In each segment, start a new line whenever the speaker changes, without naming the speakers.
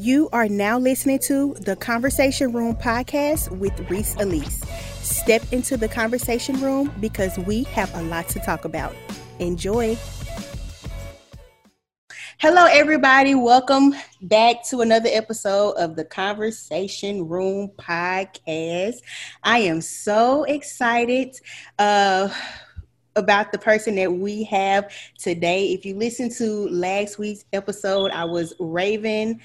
You are now listening to the Conversation Room podcast with ReseAlisa. Step into the conversation room because we have a lot to talk about. Enjoy. Hello, everybody. Welcome back to another episode of the Conversation Room podcast. I am so excited. Uh, about the person that we have today. If you listen to last week's episode, I was raving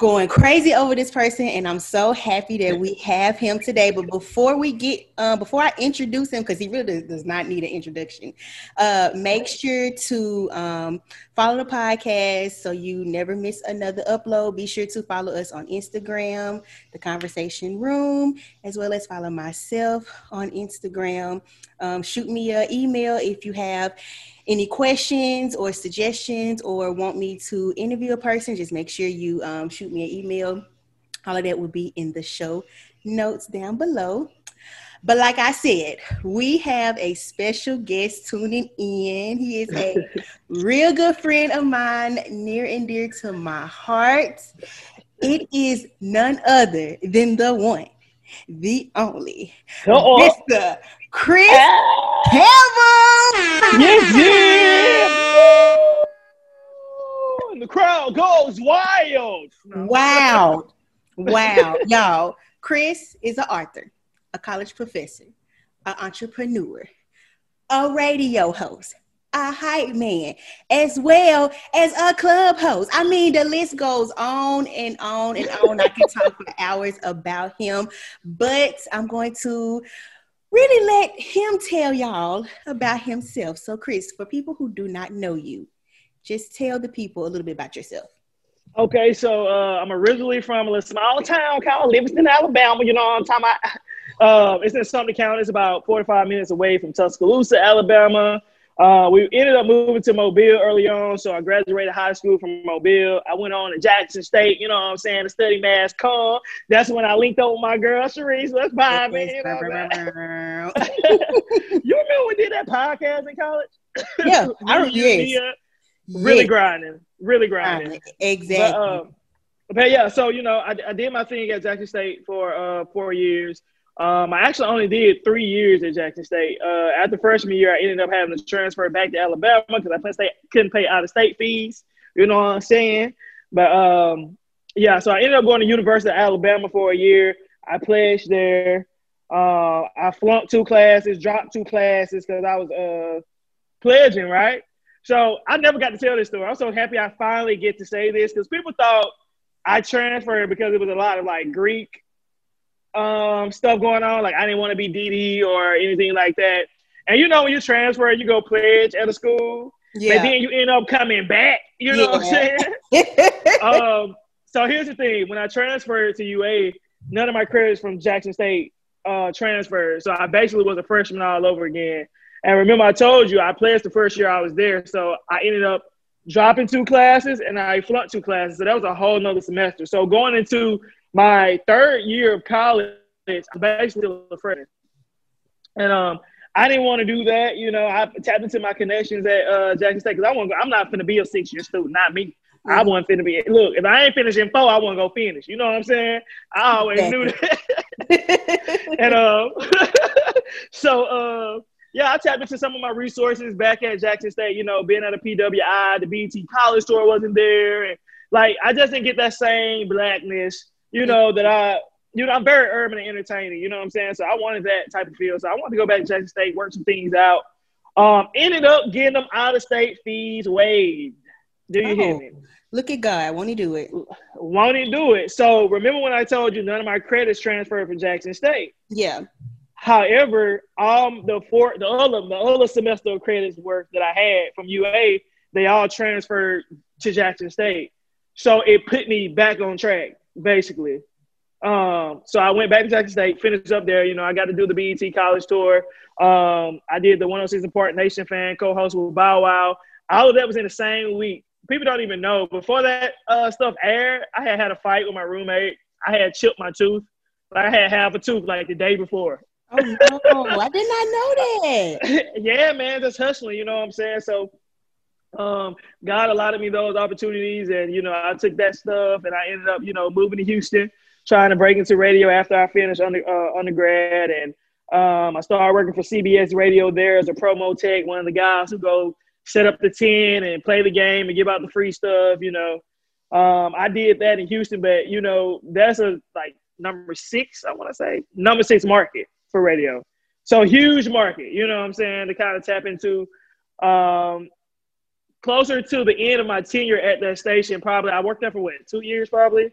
going crazy over this person and i'm so happy that we have him today. But before we get uh, before i introduce him because he really does, not need an introduction uh, make sure to um, follow the podcast so you never miss another upload. Be sure to follow us on instagram the conversation room as well as follow myself on instagram. Um, shoot me an email if you have any questions or suggestions or want me to interview a person, just make sure you um, shoot me an email. All of that will be in the show notes down below. But like I said, we have a special guest tuning in. He is a real good friend of mine, near and dear to my heart. It is none other than the one, the only, Mr. Kris ah. Campbell.
Yes, yeah. And the crowd goes wild.
Wow. Wow. Y'all, Kris is an author, a college professor, an entrepreneur, a radio host, a hype man, as well as a club host. I mean, the list goes on and on and on. I can talk for hours about him, but I'm going to really let him tell y'all about himself. So, Kris, for people who do not know you, just tell the people a little bit about yourself.
Okay, so uh, I'm originally from a small town called Livingston, Alabama. You know what I'm talking about? Uh, it's in Sumter County. It's about 45 minutes away from Tuscaloosa, Alabama. Uh, we ended up moving to Mobile early on, so I graduated high school from Mobile. I went on to Jackson State, you know what I'm saying, to study mass comm. That's when I linked up with my girl, Sharice. Let's buy me. You, know you remember we did that podcast in college?
Yeah, I remember. yes.
really grinding, really grinding.
Exactly.
But, um, but, yeah, so you know, I, I did my thing at Jackson State for uh, four years. Um, I actually only did three years at Jackson State. Uh, after freshman year, I ended up having to transfer back to Alabama because I couldn't pay out of state fees. You know what I'm saying? But um, yeah, so I ended up going to University of Alabama for a year. I pledged there. Uh, I flunked two classes, dropped two classes because I was uh, pledging, right? So I never got to tell this story. I'm so happy I finally get to say this because people thought I transferred because it was a lot of like Greek um, stuff going on. Like I didn't want to be DD or anything like that. And you know, when you transfer, you go pledge at a school, yeah. and then you end up coming back. You know yeah. what I'm saying? um, so here's the thing: when I transferred to UA, none of my credits from Jackson State uh, transferred. So I basically was a freshman all over again. And remember, I told you I pledged the first year I was there, so I ended up dropping two classes and I flunked two classes. So that was a whole nother semester. So going into my third year of college, I'm basically a freshman. And um, I didn't want to do that. You know, I tapped into my connections at uh, Jackson State because I want. I'm not going to be a six year student, not me. Mm-hmm. I wasn't finna be. Look, if I ain't finishing four, I want to go finish. You know what I'm saying? I always knew that. and um, so uh, yeah, I tapped into some of my resources back at Jackson State. You know, being at a PWI, the BET College Tour wasn't there, and like I just didn't get that same blackness you know, that I, you know, I'm very urban and entertaining, you know what I'm saying? So I wanted that type of feel. So I wanted to go back to Jackson State, work some things out. Um, ended up getting them out of state fees waived. Do you oh, hear me?
Look at God. Won't he do it?
Won't he do it? So remember when I told you none of my credits transferred from Jackson State?
Yeah.
However, um, the four, the other, the other semester of credits work that I had from UA, they all transferred to Jackson State. So it put me back on track basically. Um, so I went back to Texas State, finished up there. You know, I got to do the BET College Tour. Um, I did the 106 & Park Nation fan co-host with Bow Wow. All of that was in the same week. People don't even know. Before that uh, stuff aired, I had had a fight with my roommate. I had chipped my tooth. I had half a tooth like the day before.
Oh no, I did not know that.
yeah, man, just hustling. You know what I'm saying? So um, God allotted me those opportunities, and you know, I took that stuff, and I ended up, you know, moving to Houston, trying to break into radio after I finished under, uh, undergrad, and um, I started working for CBS Radio there as a promo tech, one of the guys who go set up the tin and play the game and give out the free stuff. You know, um, I did that in Houston, but you know, that's a like number six, I want to say, number six market for radio. So huge market, you know what I'm saying, to kind of tap into. Um, closer to the end of my tenure at that station, probably I worked there for what two years, probably.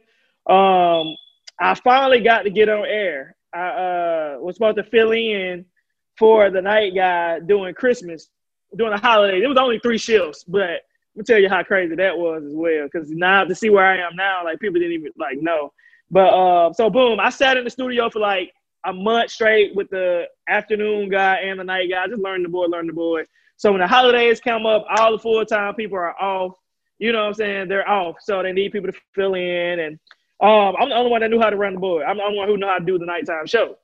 Um, I finally got to get on air. I uh, was supposed to fill in for the night guy doing Christmas, doing the holiday. It was only three shifts, but let me tell you how crazy that was as well. Because now to see where I am now, like people didn't even like know. But uh, so boom, I sat in the studio for like a month straight with the afternoon guy and the night guy. just learned the boy, learned the board. So when the holidays come up, all the full time people are off. You know what I'm saying? They're off, so they need people to fill in. And um, I'm the only one that knew how to run the board. I'm the only one who know how to do the nighttime show.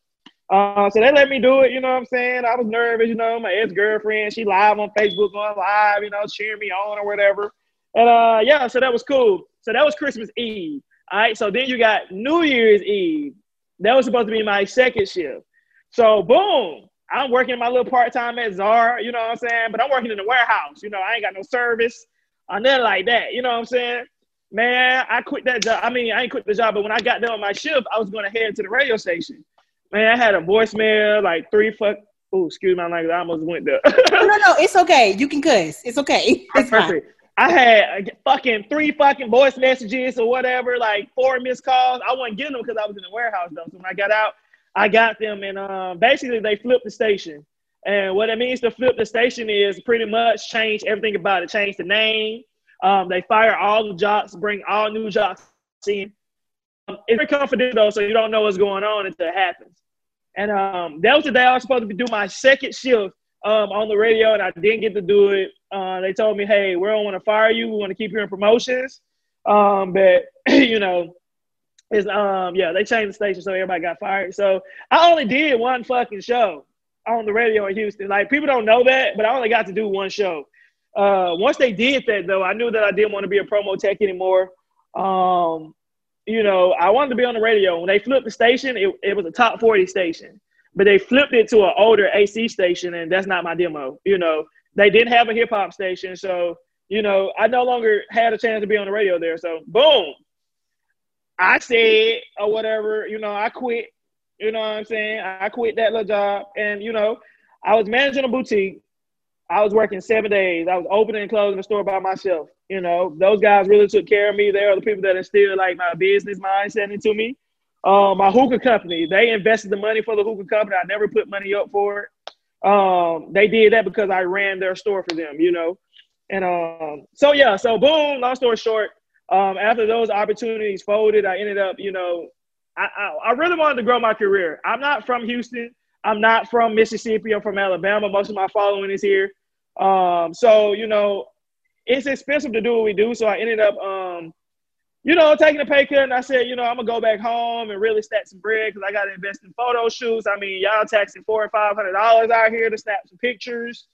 Uh, so they let me do it. You know what I'm saying? I was nervous. You know, my ex girlfriend, she live on Facebook, going live. You know, cheering me on or whatever. And uh, yeah, so that was cool. So that was Christmas Eve. All right. So then you got New Year's Eve. That was supposed to be my second shift. So boom, I'm working my little part time at Zara, you know what I'm saying? But I'm working in the warehouse. You know, I ain't got no service or nothing like that. You know what I'm saying? Man, I quit that job. I mean, I ain't quit the job, but when I got done with my shift, I was going to head to the radio station. Man, I had a voicemail like three fuck. Oh, excuse my language. I almost went there.
no, no, no. It's okay. You can cuss. It's okay. It's
perfect. Fine. I had fucking three fucking voice messages or whatever, like four missed calls. I wasn't getting them because I was in the warehouse though. So when I got out, I got them, and um, basically they flipped the station. And what it means to flip the station is pretty much change everything about it. Change the name. Um, they fire all the jocks, bring all new jocks in. Um, it's very confidential, though, so you don't know what's going on until it happens. And um, that was the day I was supposed to do my second shift um, on the radio, and I didn't get to do it. Uh, they told me, "Hey, we don't want to fire you. We want to keep you in promotions." Um, but you know, is um yeah, they changed the station so everybody got fired. So I only did one fucking show on the radio in Houston. Like people don't know that, but I only got to do one show. Uh, once they did that though, I knew that I didn't want to be a promo tech anymore. Um, you know, I wanted to be on the radio. When they flipped the station, it, it was a top 40 station, but they flipped it to an older AC station, and that's not my demo. You know, they didn't have a hip hop station, so you know, I no longer had a chance to be on the radio there. So boom, I said or whatever, you know, I quit. You know what I'm saying? I quit that little job, and you know, I was managing a boutique. I was working seven days. I was opening and closing the store by myself. You know, those guys really took care of me. They are the people that instilled like my business mindset into me. Um, my hookah company, they invested the money for the hookah company. I never put money up for it. Um, they did that because I ran their store for them, you know. And um, so yeah, so boom, long story short, um, after those opportunities folded, I ended up, you know, I, I, I, really wanted to grow my career. I'm not from Houston. I'm not from Mississippi. I'm from Alabama. Most of my following is here. Um, so, you know, it's expensive to do what we do. So I ended up, um, you know, taking a pay cut. And I said, you know, I'm going to go back home and really stack some bread because I got to invest in photo shoots. I mean, y'all taxing four or $500 out here to snap some pictures.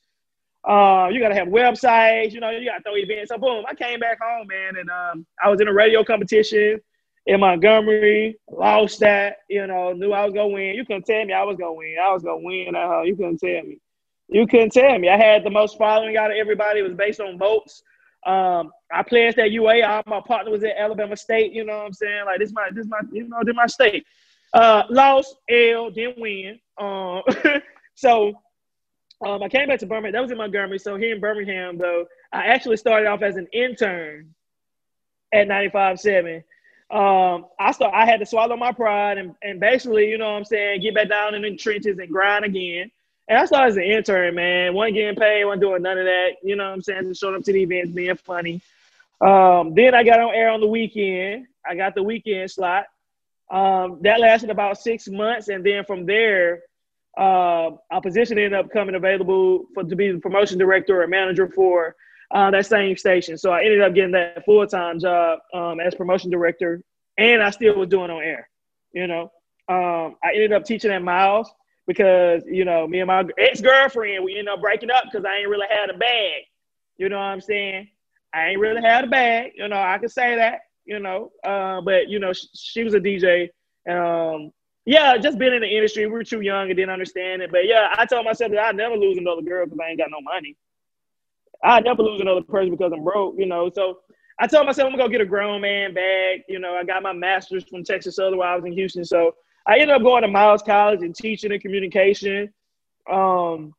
Uh, you gotta have websites, you know, you gotta throw events. So boom, I came back home, man, and um, I was in a radio competition in Montgomery, lost that, you know, knew I was gonna win. You couldn't tell me I was gonna win. I was gonna win. Uh, you couldn't tell me. You couldn't tell me. I had the most following out of everybody. It was based on votes. Um, I pledged at UA. All my partner was at Alabama State. You know what I'm saying? Like this, my this my you know this my state. Uh, lost, L, didn't win. Um, so um, I came back to Birmingham. That was in Montgomery. So here in Birmingham, though, I actually started off as an intern at 95.7. Um, I start. I had to swallow my pride and, and basically, you know what I'm saying, get back down in the trenches and grind again. And I started as an intern, man. Wasn't getting paid, wasn't doing none of that. You know what I'm saying? Just showing up to the events, being funny. Um, then I got on air on the weekend. I got the weekend slot. Um, that lasted about six months. And then from there, uh, a position ended up coming available for to be the promotion director or manager for uh, that same station. So I ended up getting that full time job um, as promotion director, and I still was doing on air. You know, um, I ended up teaching at Miles because you know me and my ex girlfriend we ended up breaking up because I ain't really had a bag. You know what I'm saying? I ain't really had a bag. You know, I can say that. You know, uh, but you know, she, she was a DJ. Um, yeah, just being in the industry, we were too young and didn't understand it. But yeah, I told myself that I'd never lose another girl because I ain't got no money. I'd never lose another person because I'm broke, you know. So I told myself I'm gonna go get a grown man bag. You know, I got my master's from Texas Southern while I was in Houston. So I ended up going to Miles College and teaching in communication. Um,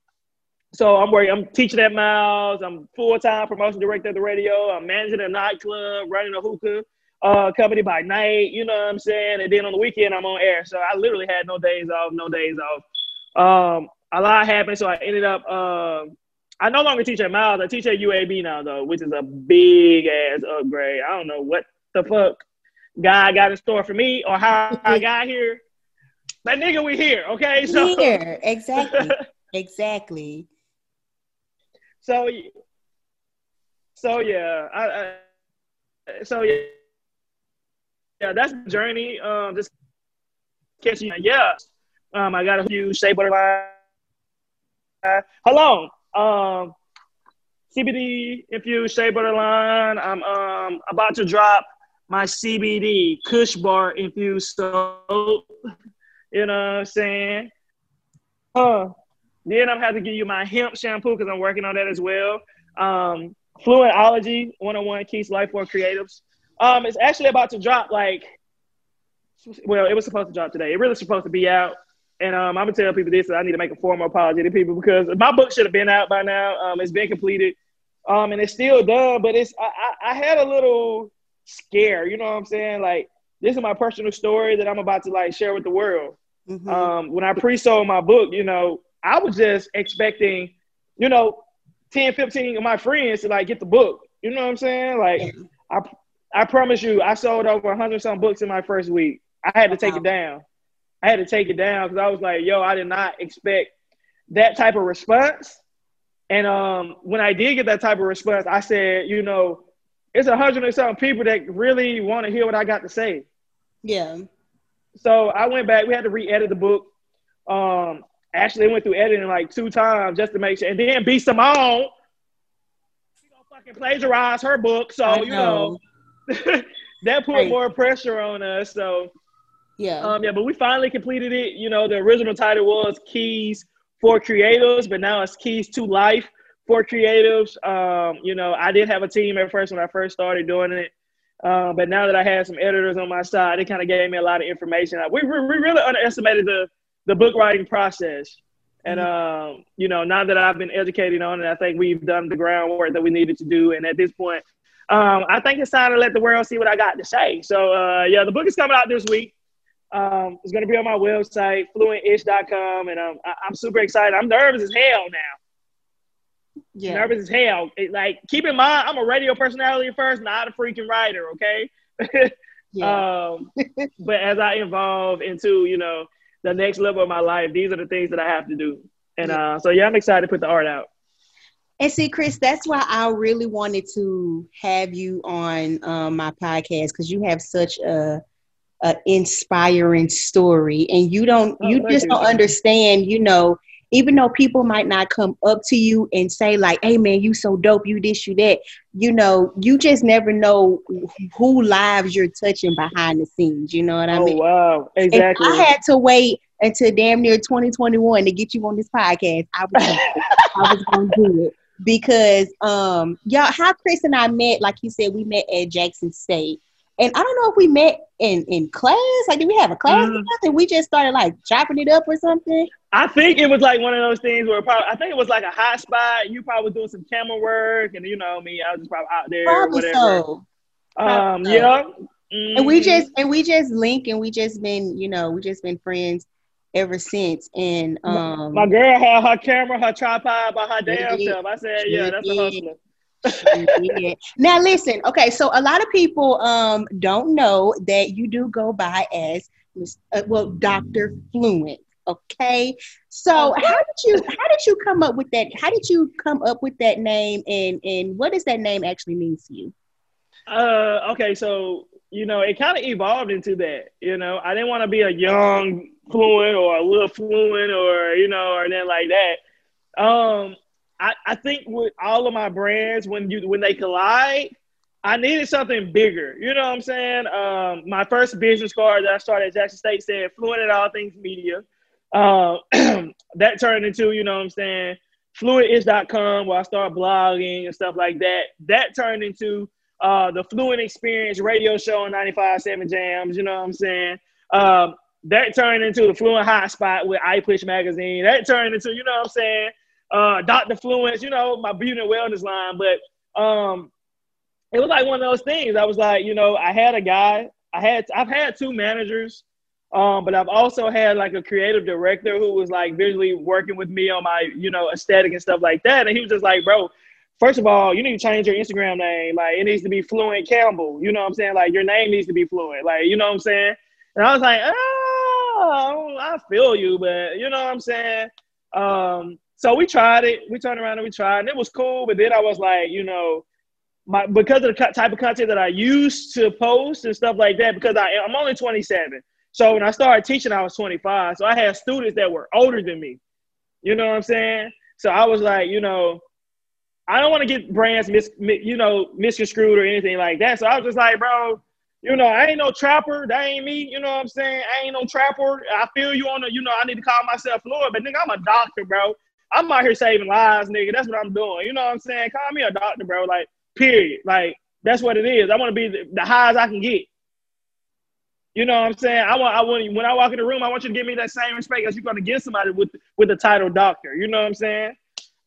so I'm working, I'm teaching at Miles. I'm full time promotion director at the radio. I'm managing a nightclub, running a hookah uh, company by night. You know what I'm saying? And then on the weekend, I'm on air. So I literally had no days off, no days off. Um, a lot happened, so I ended up. Uh, I no longer teach at Miles. I teach at UAB now, though, which is a big ass upgrade. I don't know what the fuck God got in store for me or how I got here. That nigga, we here, okay?
So here, exactly, exactly.
So, so yeah, I, I so yeah yeah, that's the journey. Um, just catching. Yeah, um, I got a few shea butter line. Uh, hello, um, CBD infused shea butter line. I'm um about to drop my CBD Kush Bar infused soap. You know what I'm saying? Uh, then I'm have to give you my hemp shampoo because I'm working on that as well. Um, Fluentology 101 Keys Life for Creatives. Um, it's actually about to drop. Like, well, it was supposed to drop today. It really supposed to be out. And um, I'm gonna tell people this. I need to make a formal apology to people because my book should have been out by now. Um, it's been completed, um, and it's still done. But it's I, I, I had a little scare. You know what I'm saying? Like this is my personal story that I'm about to like share with the world. Mm-hmm. Um, when I pre-sold my book, you know, I was just expecting, you know, 10, 15 of my friends to like get the book. You know what I'm saying? Like. I I promise you, I sold over 100 some books in my first week. I had to take it down. I had to take it down because I was like, yo, I did not expect that type of response. And um, when I did get that type of response, I said, you know, it's a hundred and something people that really want to hear what I got to say.
Yeah.
So I went back. We had to re-edit the book. Um, actually, went through editing like two times just to make sure. And then B Simone, she gonna fucking plagiarize her book. So know. you know, that put right. more pressure on us. So
yeah,
um, yeah, but we finally completed it. You know, the original title was Keys for Creatives, but now it's Keys to Life for Creatives. Um, you know, I did have a team at first when I first started doing it. Uh, but now that I had some editors on my side, it kind of gave me a lot of information. We, we, we really underestimated the, the book writing process. And, mm-hmm. um, you know, now that I've been educated on it, I think we've done the groundwork that we needed to do. And at this point, um, I think it's time to let the world see what I got to say. So, uh, yeah, the book is coming out this week. Um, it's going to be on my website, fluentishh.com, and um, I- am super excited. I'm nervous as hell now. Yeah. Nervous as hell. It, like, keep in mind, I'm a radio personality first, not a freaking writer, okay? yeah. um, but as I evolve into, you know, the next level of my life, these are the things that I have to do. And uh, so, yeah, I'm excited to put the art out.
And see, Kris, that's why I really wanted to have you on um, my podcast because you have such a, a, inspiring story, and you don't, oh, you just you. don't understand. You know, even though people might not come up to you and say like, "Hey, man, you so dope, you this, you that," you know, you just never know who lives you're touching behind the scenes. You know what I mean?
oh,
mean?
wow, exactly.
If I had to wait until damn near 2021 to get you on this podcast, I was, I was gonna do it because um y'all how Kris and I met, like you said, we met at Jackson State. And I don't know if we met in in class. Like, did we have a class mm-hmm. or something? We just started like chopping it up or something.
I think it was like one of those things where probably I think it was like a hot spot. You probably was doing some camera work, and you know me, I was just probably out there. Probably whatever. so. Um, so. yeah.
Mm-hmm. And we just and we just link and we just been you know we just been friends ever since. And um,
my girl had her camera, her tripod by her damn did, self. I said, yeah, that's did. a hustler.
now listen, okay, so a lot of people um don't know that you do go by as uh, well Dr. Fluent. Okay. So how did you how did you come up with that? How did you come up with that name and and what does that name actually mean to you?
Uh okay, so you know, it kind of evolved into that. You know, I didn't want to be a young fluent or a little fluent or you know or then like that. Um, I, I think with all of my brands, when you when they collide, I needed something bigger. You know what I'm saying? Um, my first business card that I started at Jackson State said "Fluent at all things media." Uh, that turned into, you know what I'm saying, fluentishh.com where I started blogging and stuff like that. That turned into uh, the Fluent Experience radio show on 95.7 Jams, you know what I'm saying? Um, that turned into the Fluent Hotspot with iPush magazine. That turned into, you know what I'm saying, uh, Dr. Fluence, you know, my beauty and wellness line. But um, it was like one of those things. I was like, you know, I had a guy. I had I've had two managers, um, but I've also had like a creative director who was like visually working with me on my, you know, aesthetic and stuff like that. And he was just like, bro, first of all, you need to change your Instagram name. Like it needs to be Fluent Campbell. You know what I'm saying? Like your name needs to be Fluent. Like you know what I'm saying? And I was like, oh, I feel you, but you know what I'm saying? Um, so we tried it. We turned around and we tried, and it was cool. But then I was like, you know, my because of the type of content that I used to post and stuff like that. Because I I'm only 27, so when I started teaching, I was 25. So I had students that were older than me. You know what I'm saying? So I was like, you know, I don't want to get brands mis, you know, misconstrued or anything like that. So I was just like, bro, you know, I ain't no trapper. That ain't me. You know what I'm saying? I ain't no trapper. I feel you on the, you know, I need to call myself Lord, but nigga, I'm a doctor, bro. I'm out here saving lives, nigga. That's what I'm doing. You know what I'm saying? Call me a doctor, bro. Like, period. Like, that's what it is. I want to be the, the high as I can get. You know what I'm saying? I want, I want, when I walk in the room, I want you to give me that same respect as you're gonna give somebody with with the title doctor. You know what I'm saying?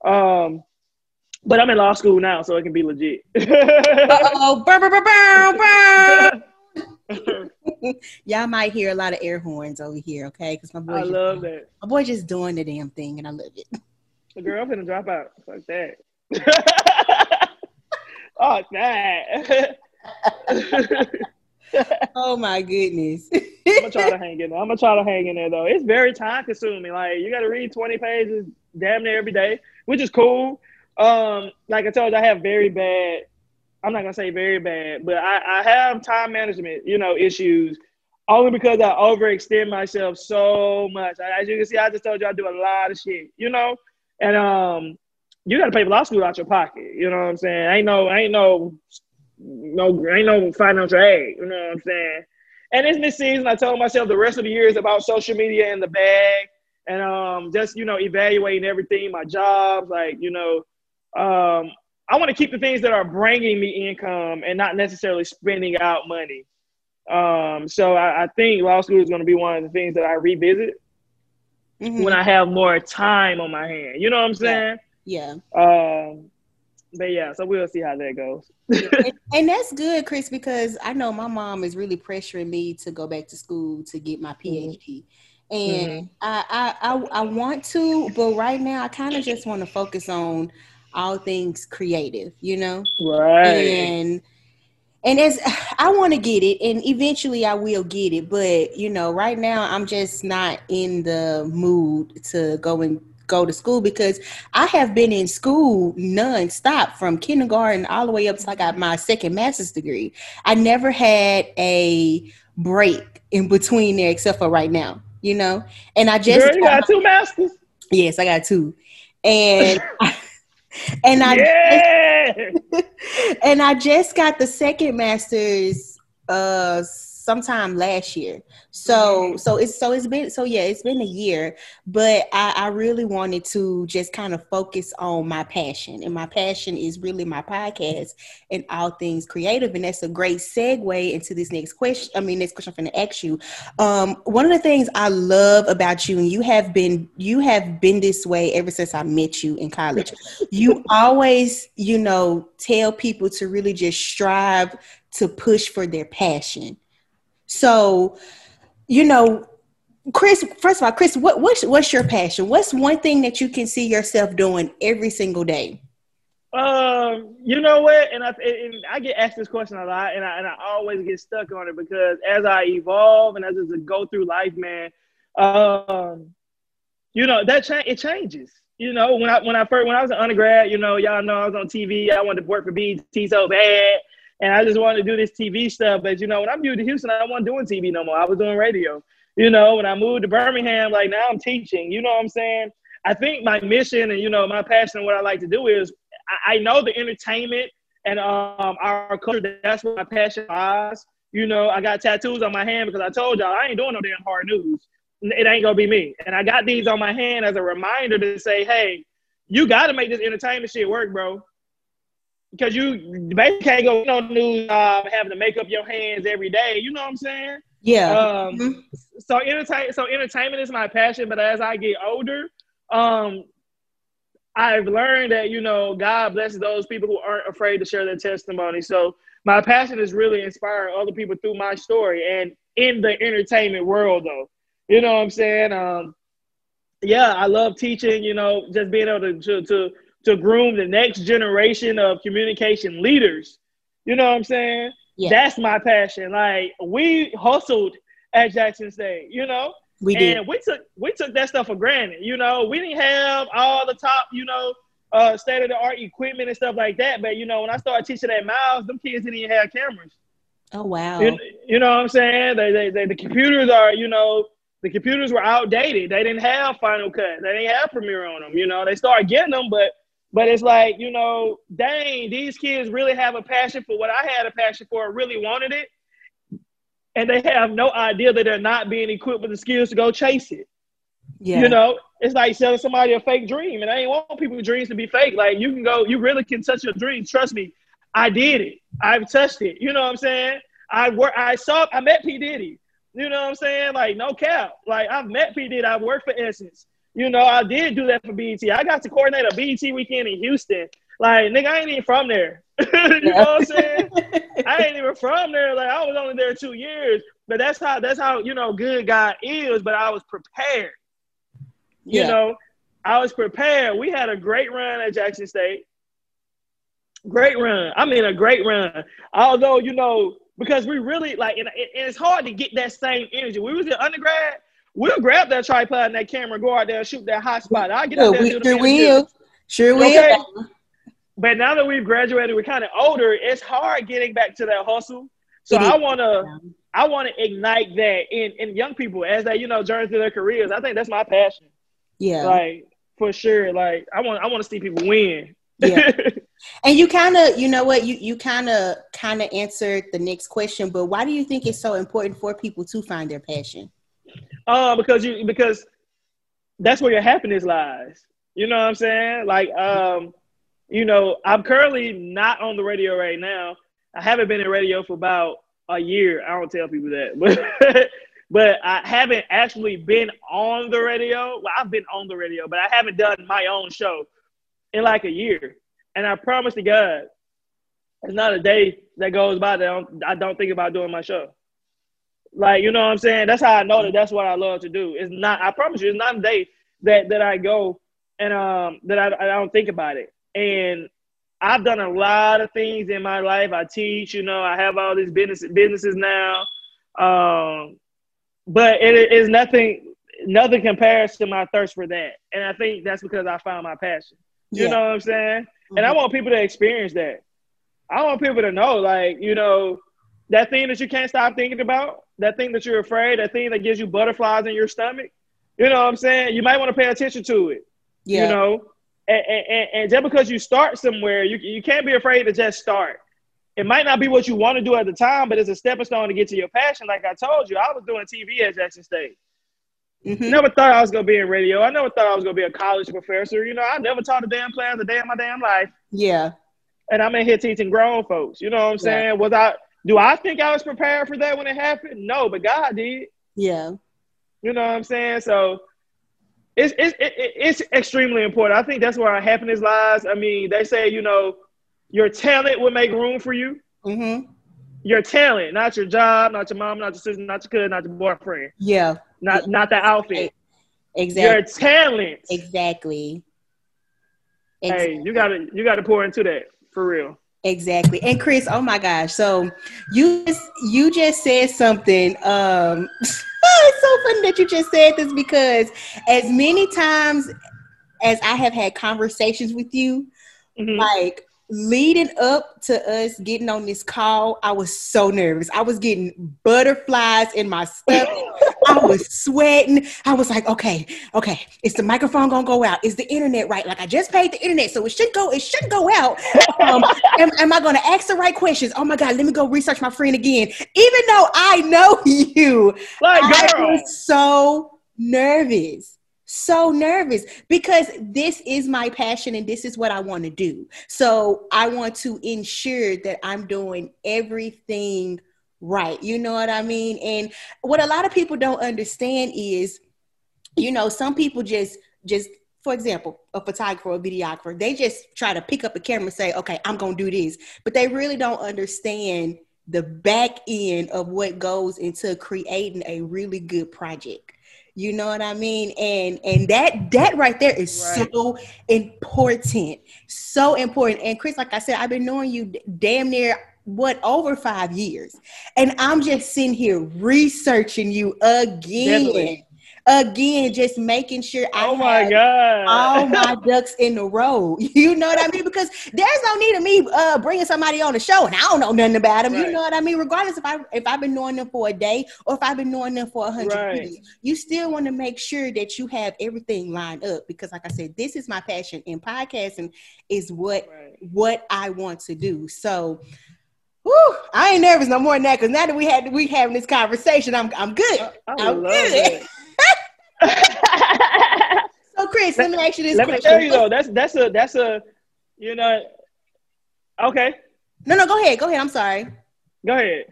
Um, but I'm in law school now, so it can be legit. oh, burr,
burr, burr, Y'all might hear a lot of air horns over here, okay? Because my boy,
I just, love that.
My boy just doing the damn thing, and I love it.
The girl, I'm gonna drop out. Fuck that. Fuck that.
oh my goodness.
I'm gonna try to hang in there. I'm gonna try to hang in there though. It's very time consuming. Like you gotta read 20 pages damn near every day, which is cool. Um, like I told you, I have very bad. I'm not gonna say very bad, but I, I have time management, you know, issues. Only because I overextend myself so much. As you can see, I just told you I do a lot of shit, you know, and um, you got to pay for law school out your pocket. You know what I'm saying? Ain't no, ain't no, no, ain't no financial aid. You know what I'm saying? And in this season, I told myself the rest of the year is about social media in the bag, and um, just you know, evaluating everything, my jobs, like you know, um, I want to keep the things that are bringing me income and not necessarily spending out money. Um, so I, I think law school is going to be one of the things that I revisit mm-hmm. when I have more time on my hand. You know what I'm saying?
Yeah.
yeah. Um, but yeah, so we'll see how that goes.
and, and, that's good, Kris, because I know my mom is really pressuring me to go back to school to get my PhD. Mm-hmm and mm-hmm. I, I, I I want to, but right now I kind of just want to focus on all things creative, you know?
Right.
And and as I want to get it and eventually I will get it, but you know, right now I'm just not in the mood to go and go to school because I have been in school nonstop from kindergarten all the way up to I got my second master's degree. I never had a break in between there except for right now, you know? And I just
Girl, you got two masters?
Yes, I got two. And and I
yeah!
and I just got the second master's uh sometime last year. So mm-hmm. so it's so it's been so yeah, it's been a year, but I, I really wanted to just kind of focus on my passion. And my passion is really my podcast and all things creative. And that's a great segue into this next question. I mean next question I'm gonna ask you. Um one of the things I love about you, and you have been you have been this way ever since I met you in college. you always, you know, tell people to really just strive to push for their passion so, you know, Kris, first of all, Kris, what, what's, what's your passion? What's one thing that you can see yourself doing every single day?
Um, you know what, and I and I get asked this question a lot, and I and I always get stuck on it because as I evolve and as I go through life, man, um, you know that change it changes. You know, when I when I first when I was an undergrad, you know, y'all know I was on TV. I wanted to work for BET so bad, and I just wanted to do this TV stuff. But you know, when I moved to Houston, I wasn't doing TV no more. I was doing radio. You know, when I moved to Birmingham, like now I'm teaching. You know what I'm saying? I think my mission and you know my passion and what I like to do is I, I know the entertainment and um, our culture. That's what my passion lies. You know, I got tattoos on my hand because I told y'all I ain't doing no damn hard news. It ain't gonna be me. And I got these on my hand as a reminder to say, hey, you got to make this entertainment shit work, bro. Because you basically can't go no news uh, having to make up your hands every day. You know what I'm saying?
Yeah.
Um, mm-hmm. So entertain. So entertainment is my passion. But as I get older, um, I've learned that you know God blesses those people who aren't afraid to share their testimony. So my passion is really inspiring other people through my story and in the entertainment world, though. You know what I'm saying? Um, yeah, I love teaching. You know, just being able to to to, to groom the next generation of communication leaders. You know what I'm saying? Yeah. That's my passion. Like we hustled at Jackson State. You know, we did. And we took we took that stuff for granted. You know, we didn't have all the top, you know, uh, state of the art equipment and stuff like that. But you know, when I started teaching at Miles, them kids didn't even have cameras.
Oh wow.
You, you know what I'm saying? They, they, they, the computers are, you know, the computers were outdated. They didn't have Final Cut. They didn't have Premiere on them. You know, they started getting them, but but it's like, you know, dang, these kids really have a passion for what I had a passion for, really wanted it and they have no idea that they're not being equipped with the skills to go chase it. Yeah. You know, it's like selling somebody a fake dream, and I ain't want people's dreams to be fake. Like you can go, you really can touch your dreams. Trust me, I did it. I've touched it. You know what I'm saying? I work. I saw. I met P Diddy. You know what I'm saying? Like no cap. Like I've met P Diddy. I've worked for Essence. You know, I did do that for BET. I got to coordinate a BET weekend in Houston. Like, nigga, I ain't even from there. you know what I'm saying? I ain't even from there. Like, I was only there two years. But that's how that's how you know good God is. But I was prepared. You yeah. know, I was prepared. We had a great run at Jackson State. Great run. I mean, a great run. Although you know, because we really like, and, and it's hard to get that same energy. We was in undergrad. We'll grab that tripod and that camera, go out there and shoot that hot spot. I'll get out there.
We, sure will. Sure will. Okay?
But now that we've graduated, we're kind of older. It's hard getting back to that hustle. So I want to, I want to ignite that in in young people as they, you know, journey through their careers. I think that's my passion.
Yeah,
like for sure. Like I want, I want to see people win.
Yeah. and you kind of, you know what, you you kind of kind of answered the next question. But why do you think it's so important for people to find their passion?
Uh, because you because that's where your happiness lies. You know what I'm saying? Like, um you know, I'm currently not on the radio right now. I haven't been in radio for about a year. I don't tell people that, but but I haven't actually been on the radio. Well, I've been on the radio, but I haven't done my own show in like a year. And I promise to God, it's not a day that goes by that I don't, I don't think about doing my show. Like, you know what I'm saying? That's how I know that that's what I love to do. It's not, I promise you, it's not a day that, that I go and um that I, I don't think about it. And I've done a lot of things in my life. I teach, you know, I have all these business businesses now. Um, but it is nothing nothing compares to my thirst for that. And I think that's because I found my passion. You yeah. know what I'm saying? Mm-hmm. And I mm-hmm. want people to experience that. I want people to know, like, you know, that thing that you can't stop thinking about, that thing that you're afraid, that thing that gives you butterflies in your stomach. You know what I'm saying? You might want to pay attention to it. Yeah. You know, and, and, and just because you start somewhere, you, you can't be afraid to just start. It might not be what you want to do at the time, but it's a stepping stone to get to your passion. Like I told you, I was doing TV at Jackson State. Mm-hmm. Never thought I was gonna be in radio. I never thought I was gonna be a college professor. You know, I never taught a damn class a day in my damn life.
Yeah.
And I'm in here teaching grown folks. You know what I'm saying? Yeah. Was I do I think I was prepared for that when it happened? No, but God did.
Yeah.
You know what I'm saying? So it's, it's, it's extremely important. I think that's where our happiness lies. I mean, they say, you know, your talent will make room for you.
Mm-hmm.
Your talent, not your job, not your mom, not your sister, not your kid, not your boyfriend.
Yeah.
Not not the outfit.
Exactly.
Your talent.
Exactly.
exactly. Hey, you gotta you gotta pour into that for real.
Exactly. And Kris, oh my gosh. So you just you just said something um it's so funny that you just said this because as many times as I have had conversations with you, mm-hmm. like leading up to us getting on this call, I was so nervous. I was getting butterflies in my stomach. I was sweating. I was like, okay, okay, is the microphone gonna go out? Is the internet right? Like I just paid the internet, so it should go, it should go out. Um, am, am, I gonna ask the right questions? Oh my god, let me go research my friend again. Even though I know you, like, I was so nervous so nervous because this is my passion and this is what I want to do. So I want to ensure that I'm doing everything right. You know what I mean? And what a lot of people don't understand is, you know, some people just just for example, a photographer or a videographer, they just try to pick up a camera and say, okay, I'm going to do this. But they really don't understand the back end of what goes into creating a really good project. You know what I mean? And and that that right there is right. so important. So important. And Kris, like I said, I've been knowing you damn near what over five years. And I'm just sitting here researching you again. Definitely again, just making sure I oh my God. all my ducks in the row. You know what I mean? Because there's no need of me uh, bringing somebody on the show and I don't know nothing about them. Right. You know what I mean? Regardless if I if I've been knowing them for a day or if I've been knowing them for a hundred right. years, you still want to make sure that you have everything lined up. Because like I said, this is my passion, and podcasting is what right. what I want to do. So. Whew, I ain't nervous no more than that because now that we had we having this conversation, I'm I'm good. I, I am good. so Kris, let, let, me ask you this
let
question.
me tell you though, that's that's a that's a you know okay.
No, no, go ahead. Go ahead. I'm sorry.
Go ahead.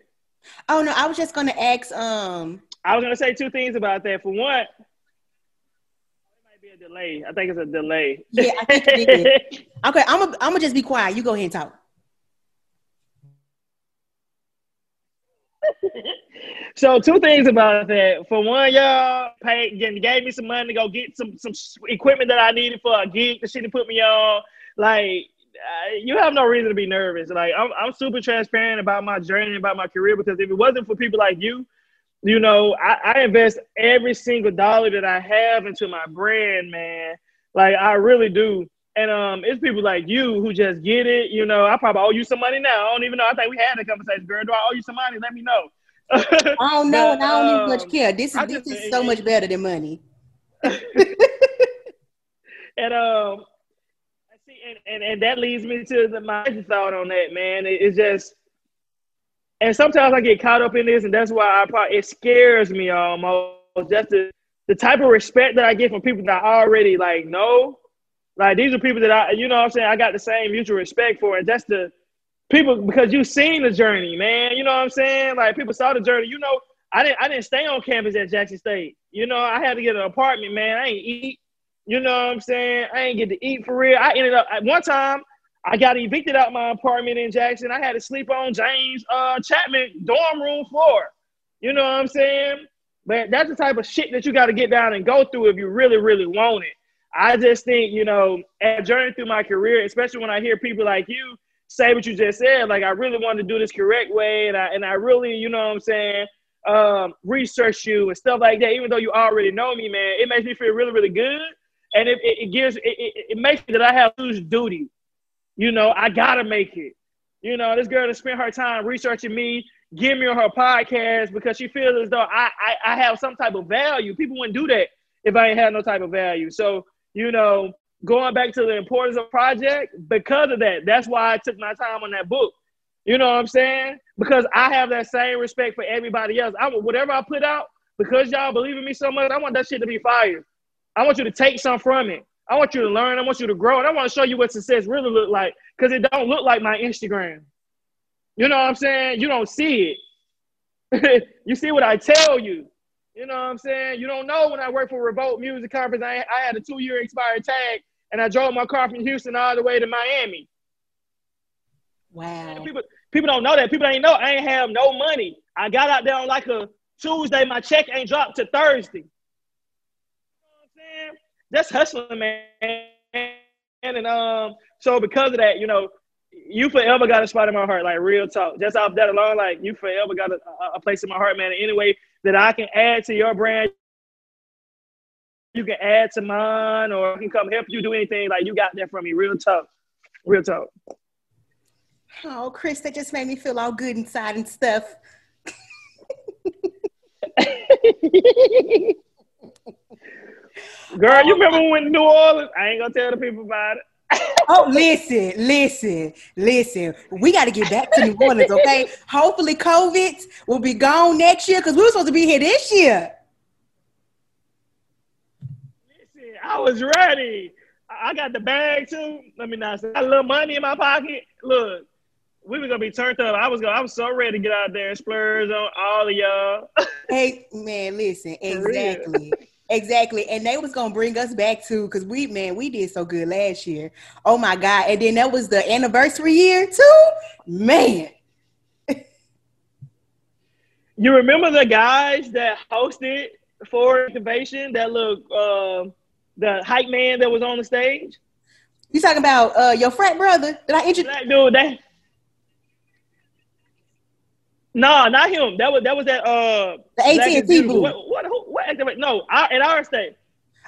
Oh no, I was just gonna ask um
I was gonna say two things about that. For one, it might be a delay. I think it's a delay.
Yeah, I think it is. okay, I'm gonna I'm gonna just be quiet. You go ahead and talk.
So two things about that. For one, y'all paid gave me some money to go get some some equipment that I needed for a gig. The shit to put me on. Like uh, you have no reason to be nervous. Like I'm I'm super transparent about my journey about my career because if it wasn't for people like you, you know, I, I invest every single dollar that I have into my brand, man. Like I really do. And um, it's people like you who just get it. You know, I probably owe you some money now. I don't even know. I think we had a conversation, girl. Do I owe you some money? Let me know.
I don't know, and I don't even much um, care. This is this is so much better than money.
and um, I see, and, and, and that leads me to the, my thought on that, man. It, it's just, and sometimes I get caught up in this, and that's why I probably it scares me almost. Just the the type of respect that I get from people that I already like know. Like these are people that I, you know, what I'm saying I got the same mutual respect for, and that's the people because you've seen the journey, man. You know what I'm saying? Like people saw the journey. You know, I didn't I didn't stay on campus at Jackson State. You know, I had to get an apartment, man. I ain't eat. You know what I'm saying? I ain't get to eat for real. I ended up at one time I got evicted out my apartment in Jackson. I had to sleep on James uh, Chapman dorm room floor. You know what I'm saying? But that's the type of shit that you got to get down and go through if you really, really want it. I just think, you know, as journey through my career, especially when I hear people like you say what you just said. Like I really want to do this correct way, and I and I really, you know what I'm saying, um, research you and stuff like that. Even though you already know me, man, it makes me feel really, really good, and it, it, it gives it, it, it makes me that I have huge duty. You know, I gotta make it. You know, this girl has spent her time researching me, give me on her podcast because she feels as though I, I I have some type of value. People wouldn't do that if I ain't had no type of value. So, you know, going back to the importance of project because of that. That's why I took my time on that book. You know what I'm saying? Because I have that same respect for everybody else. I whatever I put out, because y'all believe in me so much, I want that shit to be fire. I want you to take some from it. I want you to learn. I want you to grow, and I want to show you what success really look like. Because it don't look like my Instagram. You know what I'm saying? You don't see it. you see what I tell you. You know what I'm saying? You don't know when I worked for Revolt Music Conference, I, I had a two year expired tag and I drove my car from Houston all the way to Miami.
Wow.
People people don't know that. People ain't know I ain't have no money. I got out there on like a Tuesday. My check ain't dropped to Thursday. You know what I'm saying? That's hustling, man. And um, so because of that, you know, you forever got a spot in my heart, like real talk. Just off that alone, like you forever got a, a place in my heart, man. Anyway, that I can add to your brand, you can add to mine or I can come help you do anything. Like you got that from me. Real tough, Real tough.
Oh, Kris, that just made me feel all good inside and stuff.
Girl, you oh, remember when New Orleans? I ain't gonna tell the people about it.
Oh, listen, listen, listen. We got to get back to New Orleans, okay? Hopefully, COVID will be gone next year because we were supposed to be here this year.
Listen, I was ready. I got the bag too. Let me not say. I got a little money in my pocket. Look, we were gonna be turned up. I was gonna, I was so ready to get out there and splurge on all of y'all.
hey man, listen, exactly. Exactly. And they was gonna bring us back too, because we man, we did so good last year. Oh my God. And then that was the anniversary year too. Man.
you remember the guys that hosted for activation, that little uh, the hype man that was on the stage?
You talking about uh, your frat brother? Did I introduce
that dude that no, not him. That was that was that uh
the AT and T
booth. What what, who, what activate? No, our, at our stage.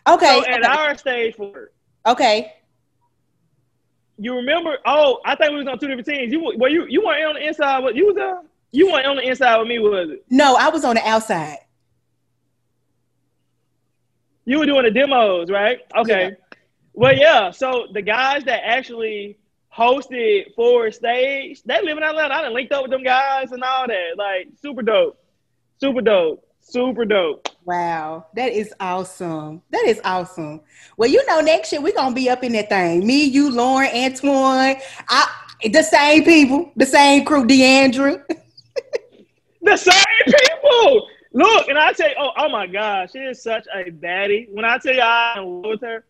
Okay.
So
okay.
at our stage for
Okay.
You remember? Oh, I think we was on two different teams. You were you you weren't on the inside. What you was uh you weren't on the inside with me, was it?
No, I was on the outside.
You were doing the demos, right? Okay. Yeah. Well, yeah. So the guys that actually hosted Forward Stage. They live in Atlanta. I done linked up with them guys and all that. Like super dope. Super dope. Super dope.
Wow. That is awesome. That is awesome. Well, you know, next year we're gonna be up in that thing. Me, you, Lauren, Antoine, I the same people, the same crew, Deandra.
the same people. Look, and I tell you, oh, oh my gosh, she is such a baddie. When I tell you I am with her,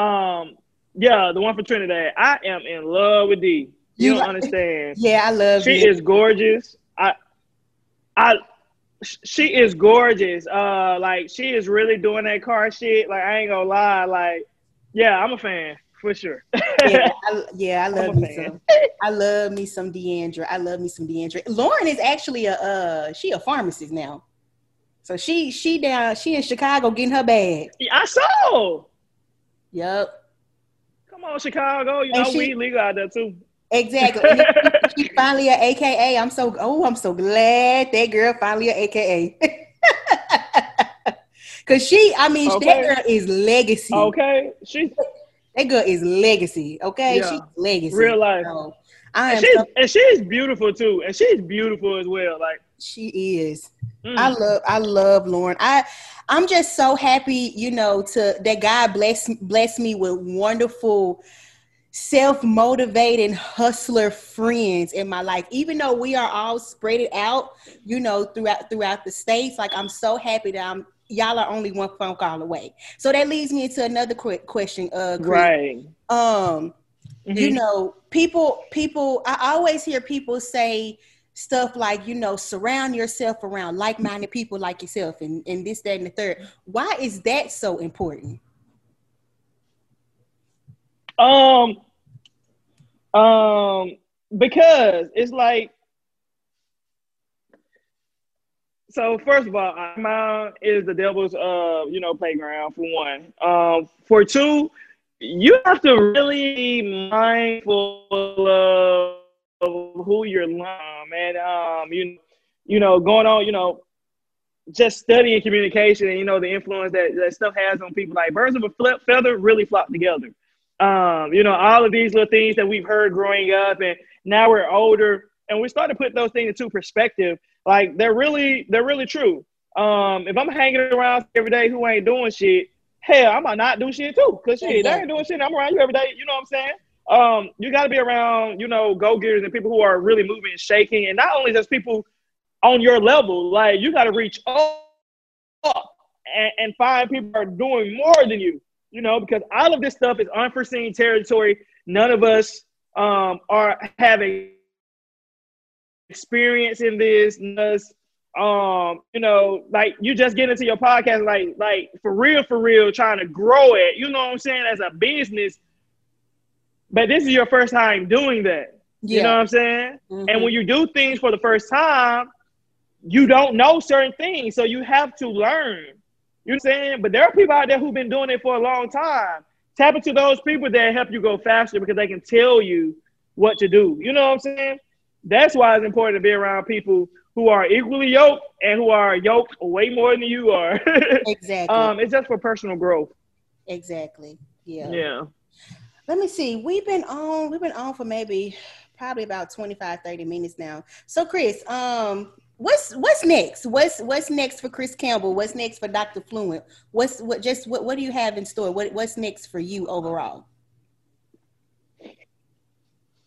um, yeah, the one for Trinidad. I am in love with D. You, you don't like, understand.
Yeah, I love.
She is gorgeous. I, I, she is gorgeous. Uh, like she is really doing that car shit. Like I ain't gonna lie. Like, yeah, I'm a fan for sure.
yeah, I, yeah, I love me fan. some. I love me some Deandra. I love me some Deandra. Lauren is actually a uh, she a pharmacist now. So she she down she in Chicago getting her bag.
Yeah, I saw.
Yep.
Come on, Chicago. You know, she, we legal out there too.
Exactly. She's finally an AKA. I'm so oh, I'm so glad that girl finally an AKA. Cause she, I mean, okay. that girl is legacy.
Okay, she.
That girl is legacy. Okay, yeah. she's legacy.
Real life. So, I am and she's, so, and she's beautiful too, and she's beautiful as well. Like
she is. Mm. I love, I love Lauren. I, I'm just so happy, you know, to that God bless bless me with wonderful self-motivating hustler friends in my life. Even though we are all spread it out you know throughout throughout the states like i'm so happy that i'm y'all are only one phone call away. So that leads me into another quick question uh Kris.
right.
Um mm-hmm. you know people people i always hear people say stuff like you know surround yourself around like-minded people like yourself and, and this that and the third. Why is that so important?
Um um because it's like so first of all mine is the devil's uh you know playground for one. Um for two you have to really be mindful of who you're um, and um, you you know going on you know just studying communication and you know the influence that that stuff has on people. Like birds of a feather really flock together um, you know all of these little things that we've heard growing up and now we're older and we start to put those things into perspective. Like they're really they're really true. Um, if i'm hanging around every day who ain't doing shit hell i might not do shit too because shit they ain't doing shit i'm around you every day you know what i'm saying? Um, you got to be around, you know, go getters and people who are really moving and shaking, and not only just people on your level, like you got to reach up, and, and find people are doing more than you, you know, because all of this stuff is unforeseen territory. None of us um, are having experience in this. Us, um, you know, like you just get into your podcast, like, like for real, for real, trying to grow it. You know what I'm saying? As a business but this is your first time doing that. Yeah. You know what I'm saying? Mm-hmm. And when you do things for the first time, you don't know certain things. So you have to learn. You know what I'm saying? But there are people out there who've been doing it for a long time. Tap into those people that help you go faster because they can tell you what to do. You know what I'm saying? That's why it's important to be around people who are equally yoked and who are yoked way more than you are.
exactly.
Um, it's just for personal growth.
Exactly. Yeah.
Yeah.
Let me see. We've been on. We've been on for maybe probably about 25, 30 minutes now. So, Kris, um, what's what's next? What's what's next for Kris Campbell? What's next for Dr. Fluent? What's what just what what do you have in store? What what's next for you overall?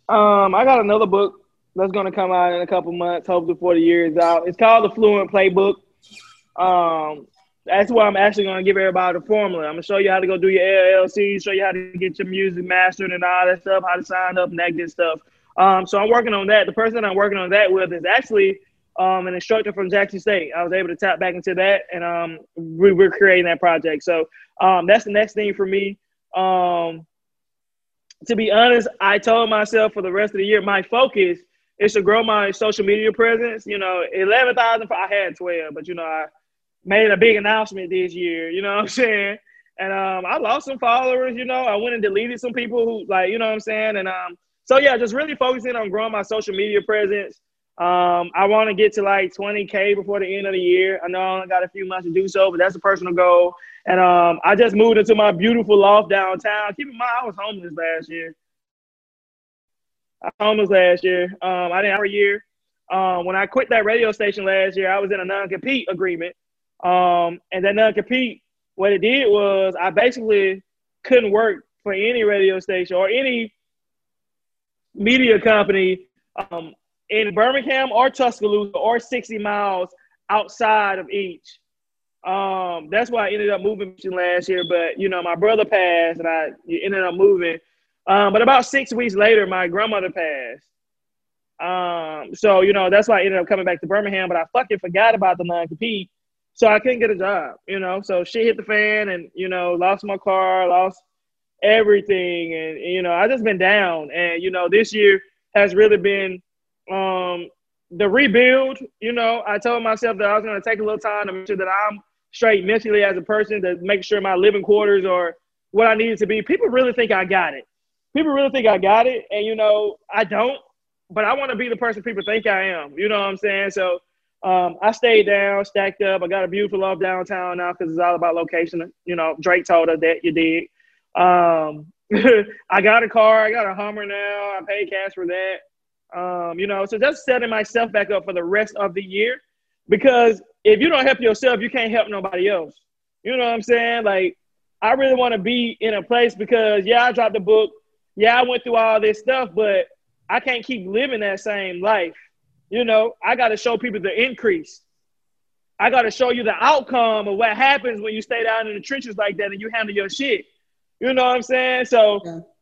Um, I got another book that's gonna come out in a couple months, hopefully before the year is out. It's called the Fluent Playbook. Um, that's where I'm actually gonna give everybody the formula. I'm gonna show you how to go do your LLC, show you how to get your music mastered and all that stuff, how to sign up and that good stuff. Um, so I'm working on that. The person I'm working on that with is actually um, an instructor from Jackson State. I was able to tap back into that, and um, we, are creating that project. So um, that's the next thing for me. Um, to be honest, I told myself for the rest of the year, my focus is to grow my social media presence. You know, 11,000, I had 12, but you know, I made a big announcement this year, you know what I'm saying? And um, I lost some followers, you know, I went and deleted some people who like, you know what I'm saying? And um, so yeah, just really focusing on growing my social media presence. Um, I want to get to like 20K before the end of the year. I know I only got a few months to do so, but that's a personal goal. And um, I just moved into my beautiful loft downtown. Keep in mind, I was homeless last year. I was homeless last year. Um, I didn't have a year. Um, when I quit that radio station last year, I was in a non-compete agreement. Um, and that non-compete, what it did was I basically couldn't work for any radio station or any media company um, in Birmingham or Tuscaloosa or 60 miles outside of each. Um, that's why I ended up moving last year. But you know, my brother passed, and I ended up moving. Um, but about six weeks later, my grandmother passed. Um, so you know, that's why I ended up coming back to Birmingham. But I fucking forgot about the non-compete, so I couldn't get a job. You know, so shit hit the fan, and you know, lost my car, lost everything, and, and you know, I just been down. And you know, this year has really been um, the rebuild. You know, I told myself that I was going to take a little time to make sure that I'm straight mentally as a person to make sure my living quarters are what I needed to be. People really think I got it. People really think I got it, and you know I don't. But I want to be the person people think I am. You know what I'm saying? So um, I stayed down, stacked up. I got a beautiful love downtown now because it's all about location. You know, Drake told us that you did. Um, I got a car. I got a Hummer now. I paid cash for that. Um, you know, so just setting myself back up for the rest of the year because if you don't help yourself, you can't help nobody else. You know what I'm saying? Like, I really want to be in a place because, yeah, I dropped the book. Yeah, I went through all this stuff, but I can't keep living that same life. You know, I got to show people the increase. I got to show you the outcome of what happens when you stay down in the trenches like that and you handle your shit. You know what I'm saying? So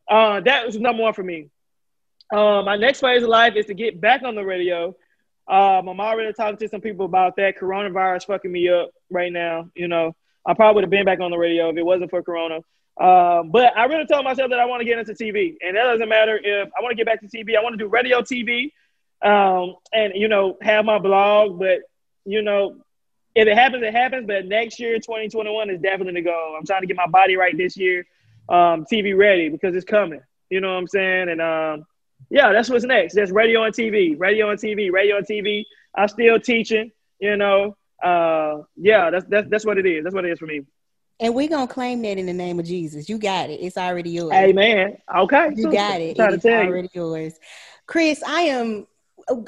uh, that was number one for me. Uh, my next phase of life is to get back on the radio. Um, I'm already talking to some people about that. Coronavirus fucking me up right now. You know, I probably would have been back on the radio if it wasn't for Corona. Um, but I really told myself that I want to get into TV, and that doesn't matter if I want to get back to TV. I want to do radio TV, um, and you know, have my blog. But you know, if it happens, it happens. But next year, 2021 is definitely the goal. I'm trying to get my body right this year, um, TV ready because it's coming. You know what I'm saying? And um, yeah, that's what's next. That's radio and TV, radio and TV, radio and TV. I'm still teaching, you know. Uh, yeah, that's that's that's what it is. That's what it is for me.
And we're gonna claim that in the name of Jesus. You got it. It's already yours.
Amen. Okay.
You got it. It's already you. yours. Kris, I am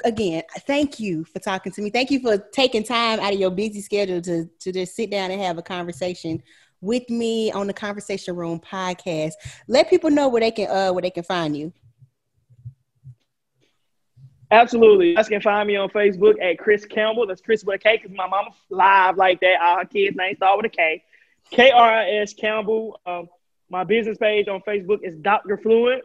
again, thank you for talking to me. Thank you for taking time out of your busy schedule to to just sit down and have a conversation with me on the Conversation Room podcast. Let people know where they can uh where they can find you.
Absolutely. You guys can find me on Facebook at Kris Campbell. That's Kris with a K because my mama live like that. All her kids' names start with a K. K R I S Campbell. Um, my business page on Facebook is Dr. Fluent.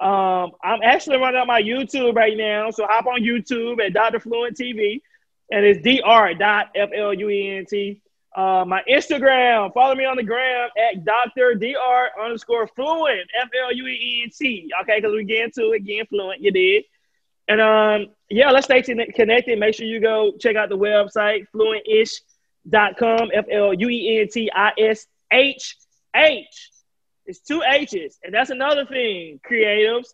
Um, I'm actually running on my YouTube right now. So hop on YouTube at Dr. Fluent TV. And it's Dr. dot F L U E N T. Uh, my Instagram, follow me on the gram at Dr. Dr. underscore Fluent, F L U E N T. Okay, because we get into it again, Fluent, you did. And um, yeah, let's stay connected. Make sure you go check out the website, fluentishh.com, F L U E N T I S H H. It's two H's. And that's another thing, creatives.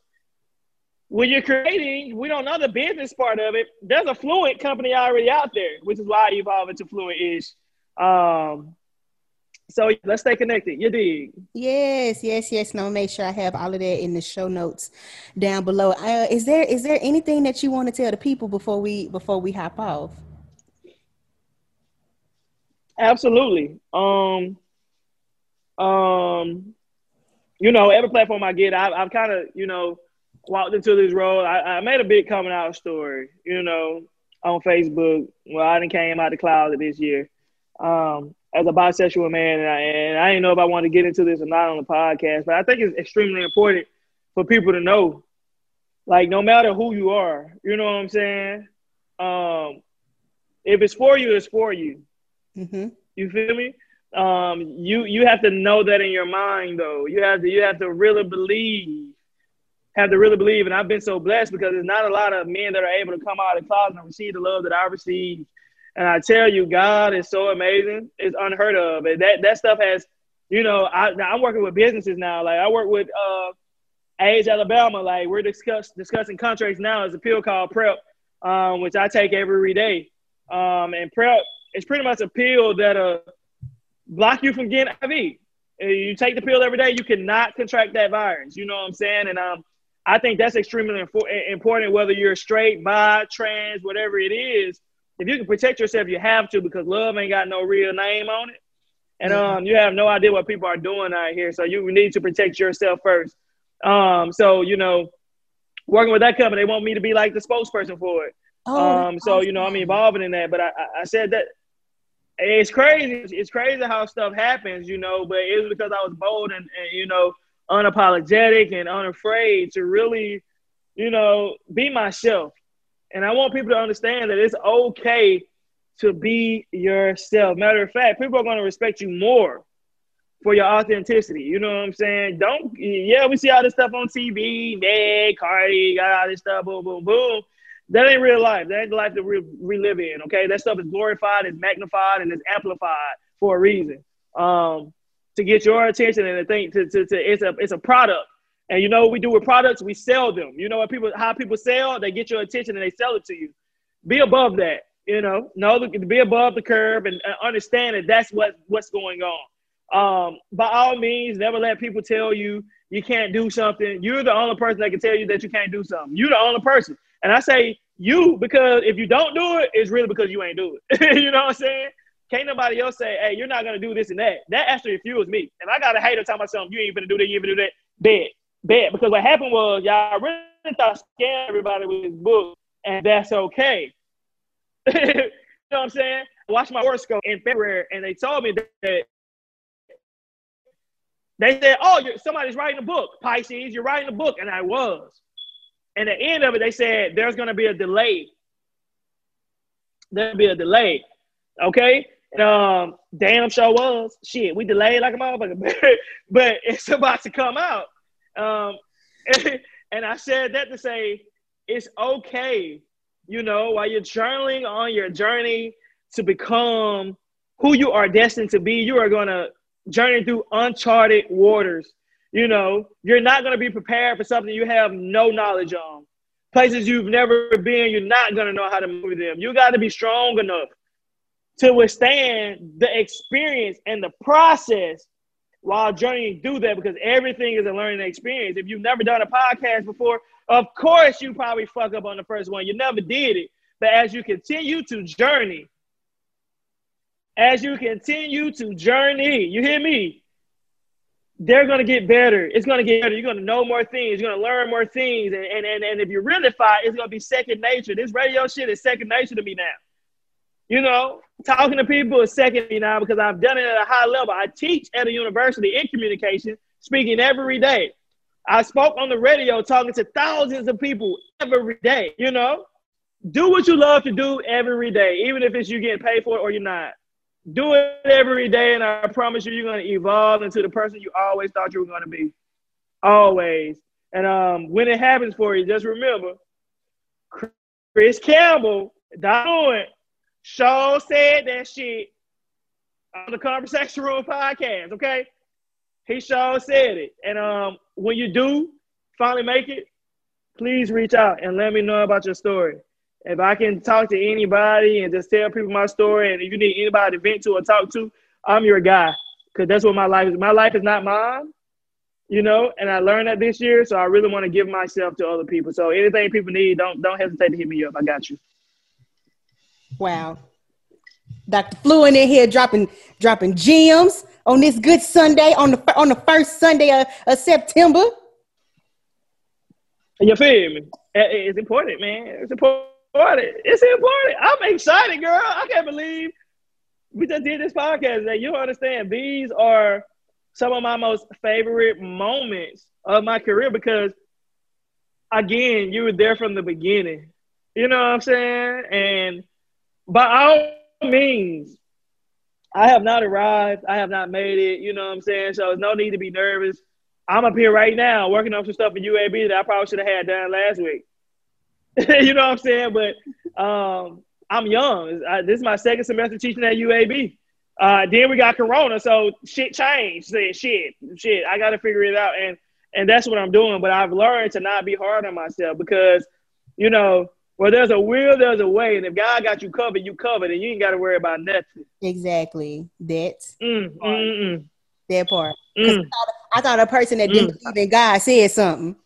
when you're creating, we don't know the business part of it. There's a Fluent company already out there, which is why I evolved into Fluent ish. Um, so let's stay connected. You dig?
Yes, yes, yes. No, make sure I have all of that in the show notes down below. Uh, is there is there anything that you want to tell the people before we before we hop off?
Absolutely. Um, um, you know, every platform I get, I, I've kind of, you know, walked into this role. I, I, made a big coming out story, you know, on Facebook. Well, I didn't came out the closet this year um, as a bisexual man, and I, and I didn't know if I wanted to get into this or not on the podcast, but I think it's extremely important for people to know, like, no matter who you are, you know what I'm saying? Um, if it's for you, it's for you. Mm-hmm. You feel me? Um, you you have to know that in your mind, though. You have to you have to really believe have to really believe. And I've been so blessed because there's not a lot of men that are able to come out of the closet and receive the love that I received. And I tell you, God is so amazing. It's unheard of. And that, that stuff has, you know, I, I'm working with businesses now. Like I work with uh, AIDS Alabama. Like we're discuss, discussing contracts now. It's a pill called PrEP, um, which I take every day. Um, and PrEP is pretty much a pill that uh, block you from getting HIV. You take the pill every day, you cannot contract that virus. You know what I'm saying? And um, I think that's extremely important, whether you're straight, bi, trans, whatever it is. If you can protect yourself, you have to because love ain't got no real name on it. And um, you have no idea what people are doing out here. So you need to protect yourself first. Um, so, you know, working with that company, they want me to be like the spokesperson for it. Oh, um, so, you know, I'm involved in that. But I, I said that it's crazy. It's crazy how stuff happens, you know, but it was because I was bold and, and you know, unapologetic and unafraid to really, you know, be myself. And I want people to understand that it's okay to be yourself. Matter of fact, people are going to respect you more for your authenticity. You know what I'm saying? Don't, yeah, we see all this stuff on TV, Meg, Cardi, got all this stuff, boom, boom, boom. That ain't real life. That ain't the life that we, we live in, okay? That stuff is glorified, it's magnified, and it's amplified for a reason. Um, to get your attention and to think to, to, to it's a it's a product. And you know what we do with products? We sell them. You know what people how people sell? They get your attention and they sell it to you. Be above that. You know, know be above the curve and understand that that's what what's going on. Um, by all means, never let people tell you you can't do something. You're the only person that can tell you that you can't do something. You're the only person. And I say you because if you don't do it, it's really because you ain't do it. you know what I'm saying? Can't nobody else say, hey, you're not gonna do this and that. That actually fuels me. And I got a hater tell myself, you ain't gonna do that, you ain't gonna do that. Bad. Bad. Because what happened was y'all really thought scam everybody with this book, and that's okay. you know what I'm saying? I watched my horoscope in February, and they told me that they said, "Oh, somebody's writing a book, Pisces. You're writing a book," and I was. And at the end of it, they said there's going to be a delay. There'll be a delay. Okay, And, um, damn sure was. Shit, we delayed like a motherfucker, but it's about to come out. Um, and, and I said that to say it's okay, you know, while you're journaling on your journey to become who you are destined to be, you are going to journey through uncharted waters. You know, you're not going to be prepared for something you have no knowledge on. Places you've never been, you're not going to know how to move them. You got to be strong enough to withstand the experience and the process while journeying through that because everything is a learning experience. If you've never done a podcast before, of course you probably fuck up on the first one. You never did it. But as you continue to journey, as you continue to journey, you hear me? They're gonna get better. It's gonna get better. You're gonna know more things. You're gonna learn more things. And and and, and if you really fight, it's gonna be second nature. This radio shit is second nature to me now. You know, talking to people is second me now because I've done it at a high level. I teach at a university in communication, speaking every day. I spoke on the radio talking to thousands of people every day. You know, do what you love to do every day, even if it's you getting paid for it or you're not. Do it every day, and I promise you, you're going to evolve into the person you always thought you were going to be. Always. And um, when it happens for you, just remember Kris Campbell, doing Shaw said that shit on the Conversation Room podcast, okay? He sure said it. And um, when you do finally make it, please reach out and let me know about your story. If I can talk to anybody and just tell people my story, and if you need anybody to vent to or talk to, I'm your guy. Because that's what my life is. My life is not mine, you know, and I learned that this year. So I really want to give myself to other people. So anything people need, don't don't hesitate to hit me up. I got you.
Wow. Dr. Fluent in here dropping dropping gems on this good Sunday on the on the first Sunday of, of September.
You feel me? It's important, man. It's important. It's important. I'm excited, girl. I can't believe we just did this podcast. That you understand, these are some of my most favorite moments of my career because, again, you were there from the beginning. You know what I'm saying? And by all means, I have not arrived. I have not made it. You know what I'm saying? So there's no need to be nervous. I'm up here right now working on some stuff for UAB that I probably should have had done last week. you know what I'm saying? But um, I'm young. I, this is my second semester teaching at UAB. Uh, then we got Corona, so shit changed. Saying shit, shit, I got to figure it out, and and that's what I'm doing. But I've learned to not be hard on myself because, you know, well, there's a will, there's a way, and if God got you covered, you covered, and you ain't got to worry about nothing.
Exactly. That's
mm, part. Mm, mm.
that part. Mm. I, thought, I, thought, a person that didn't mm. believe in God said something.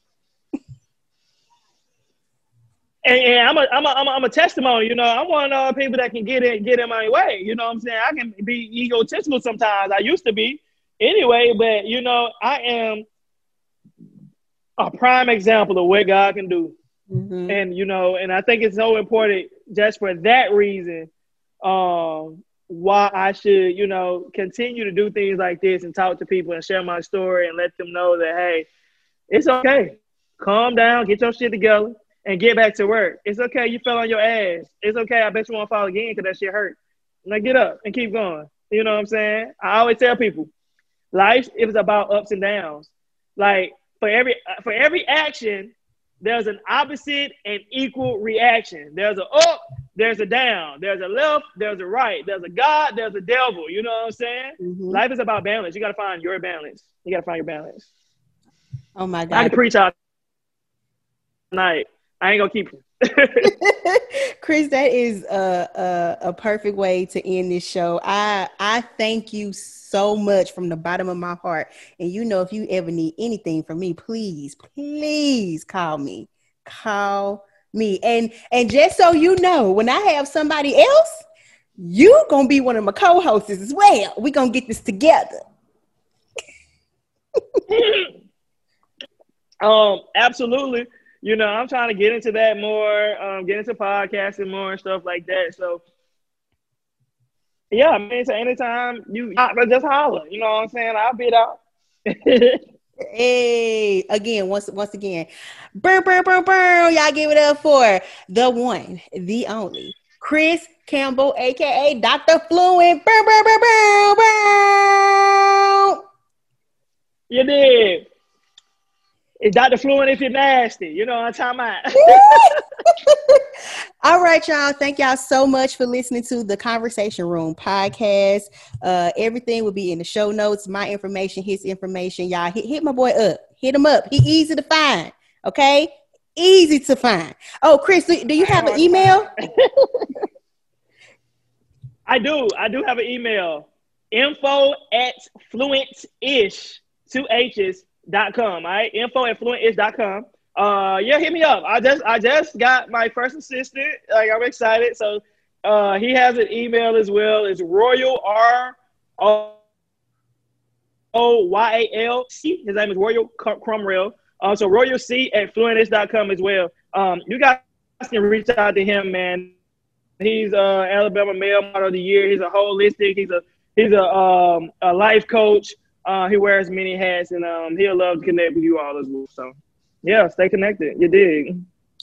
And, and, I'm a I'm a I'm a, I'm a testimony. You know, I'm one of the people that can get in get in my way. You know what I'm saying? I can be egotistical sometimes. I used to be anyway, but you know, I am a prime example of what God can do. Mm-hmm. And you know, and I think it's so important just for that reason, um, why I should, you know, continue to do things like this and talk to people and share my story and let them know that hey, it's okay. Calm down, get your shit together and get back to work. It's okay. You fell on your ass. It's okay. I bet you won't fall again because that shit hurt. Now get up and keep going. You know what I'm saying? I always tell people, life is about ups and downs. Like for every for every action, there's an opposite and equal reaction. There's a up, there's a down, there's a left, there's a right, there's a God, there's a devil. You know what I'm saying? Mm-hmm. Life is about balance. You got to find your balance. You got to find your balance.
Oh my God!
I can preach all night. I ain't gonna keep
Kris, that is a, a, a perfect way to end this show. I I thank you so much from the bottom of my heart. And you know, if you ever need anything from me, please, please call me. Call me. And and just so you know, when I have somebody else, you gonna be one of my co-hosts as well. we gonna get this together.
um, absolutely you know, I'm trying to get into that more, um, get into podcasting more and stuff like that. So, yeah, I mean, so anytime you just holler, you know what I'm saying? I'll be out.
hey, again, once once again, burr, burr, burr, burr, y'all give it up for the one, the only, Kris Campbell, aka Dr. Fluent. Burr, burr, burr, burr, burr.
You did. It's Dr. Fluent if you're nasty. You know what I'm talking about.
All right, y'all. Thank y'all so much for listening to the Conversation Room podcast. Uh, everything will be in the show notes. My information, his information. Y'all hit, hit my boy up. Hit him up. He easy to find. Okay, easy to find. Oh, Kris, do, do you have an email?
I do. I do have an email. Info at fluent-ish, two H's, dot com. All right, info at fluentishh.com. Uh, yeah, hit me up. I just I just got my first assistant. Like I'm excited. So uh, he has an email as well. It's Royal R O O Y A L C. His name is Royal Cromwell. Uh, so Royal C at fluentishh.com as well. Um, you guys can reach out to him, man. He's uh Alabama Male Model of the Year. He's a holistic. He's a he's a um a life coach. Uh, he wears many hats, and um, he'll love to connect with you all as well. So, yeah, stay connected. You dig?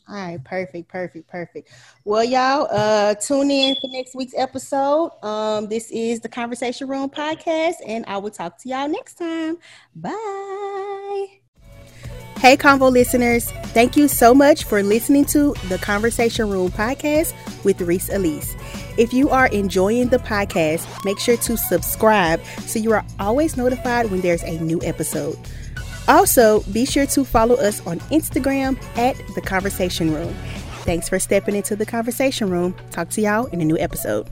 All right, perfect, perfect, perfect. Well, y'all, uh, tune in for next week's episode. Um, this is the Conversation Room podcast, and I will talk to y'all next time. Bye. Hey, Convo listeners, thank you so much for listening to the Conversation Room podcast with ReseAlisa. If you are enjoying the podcast, make sure to subscribe so you are always notified when there's a new episode. Also, be sure to follow us on Instagram at The Conversation Room. Thanks for stepping into the conversation room. Talk to y'all in a new episode.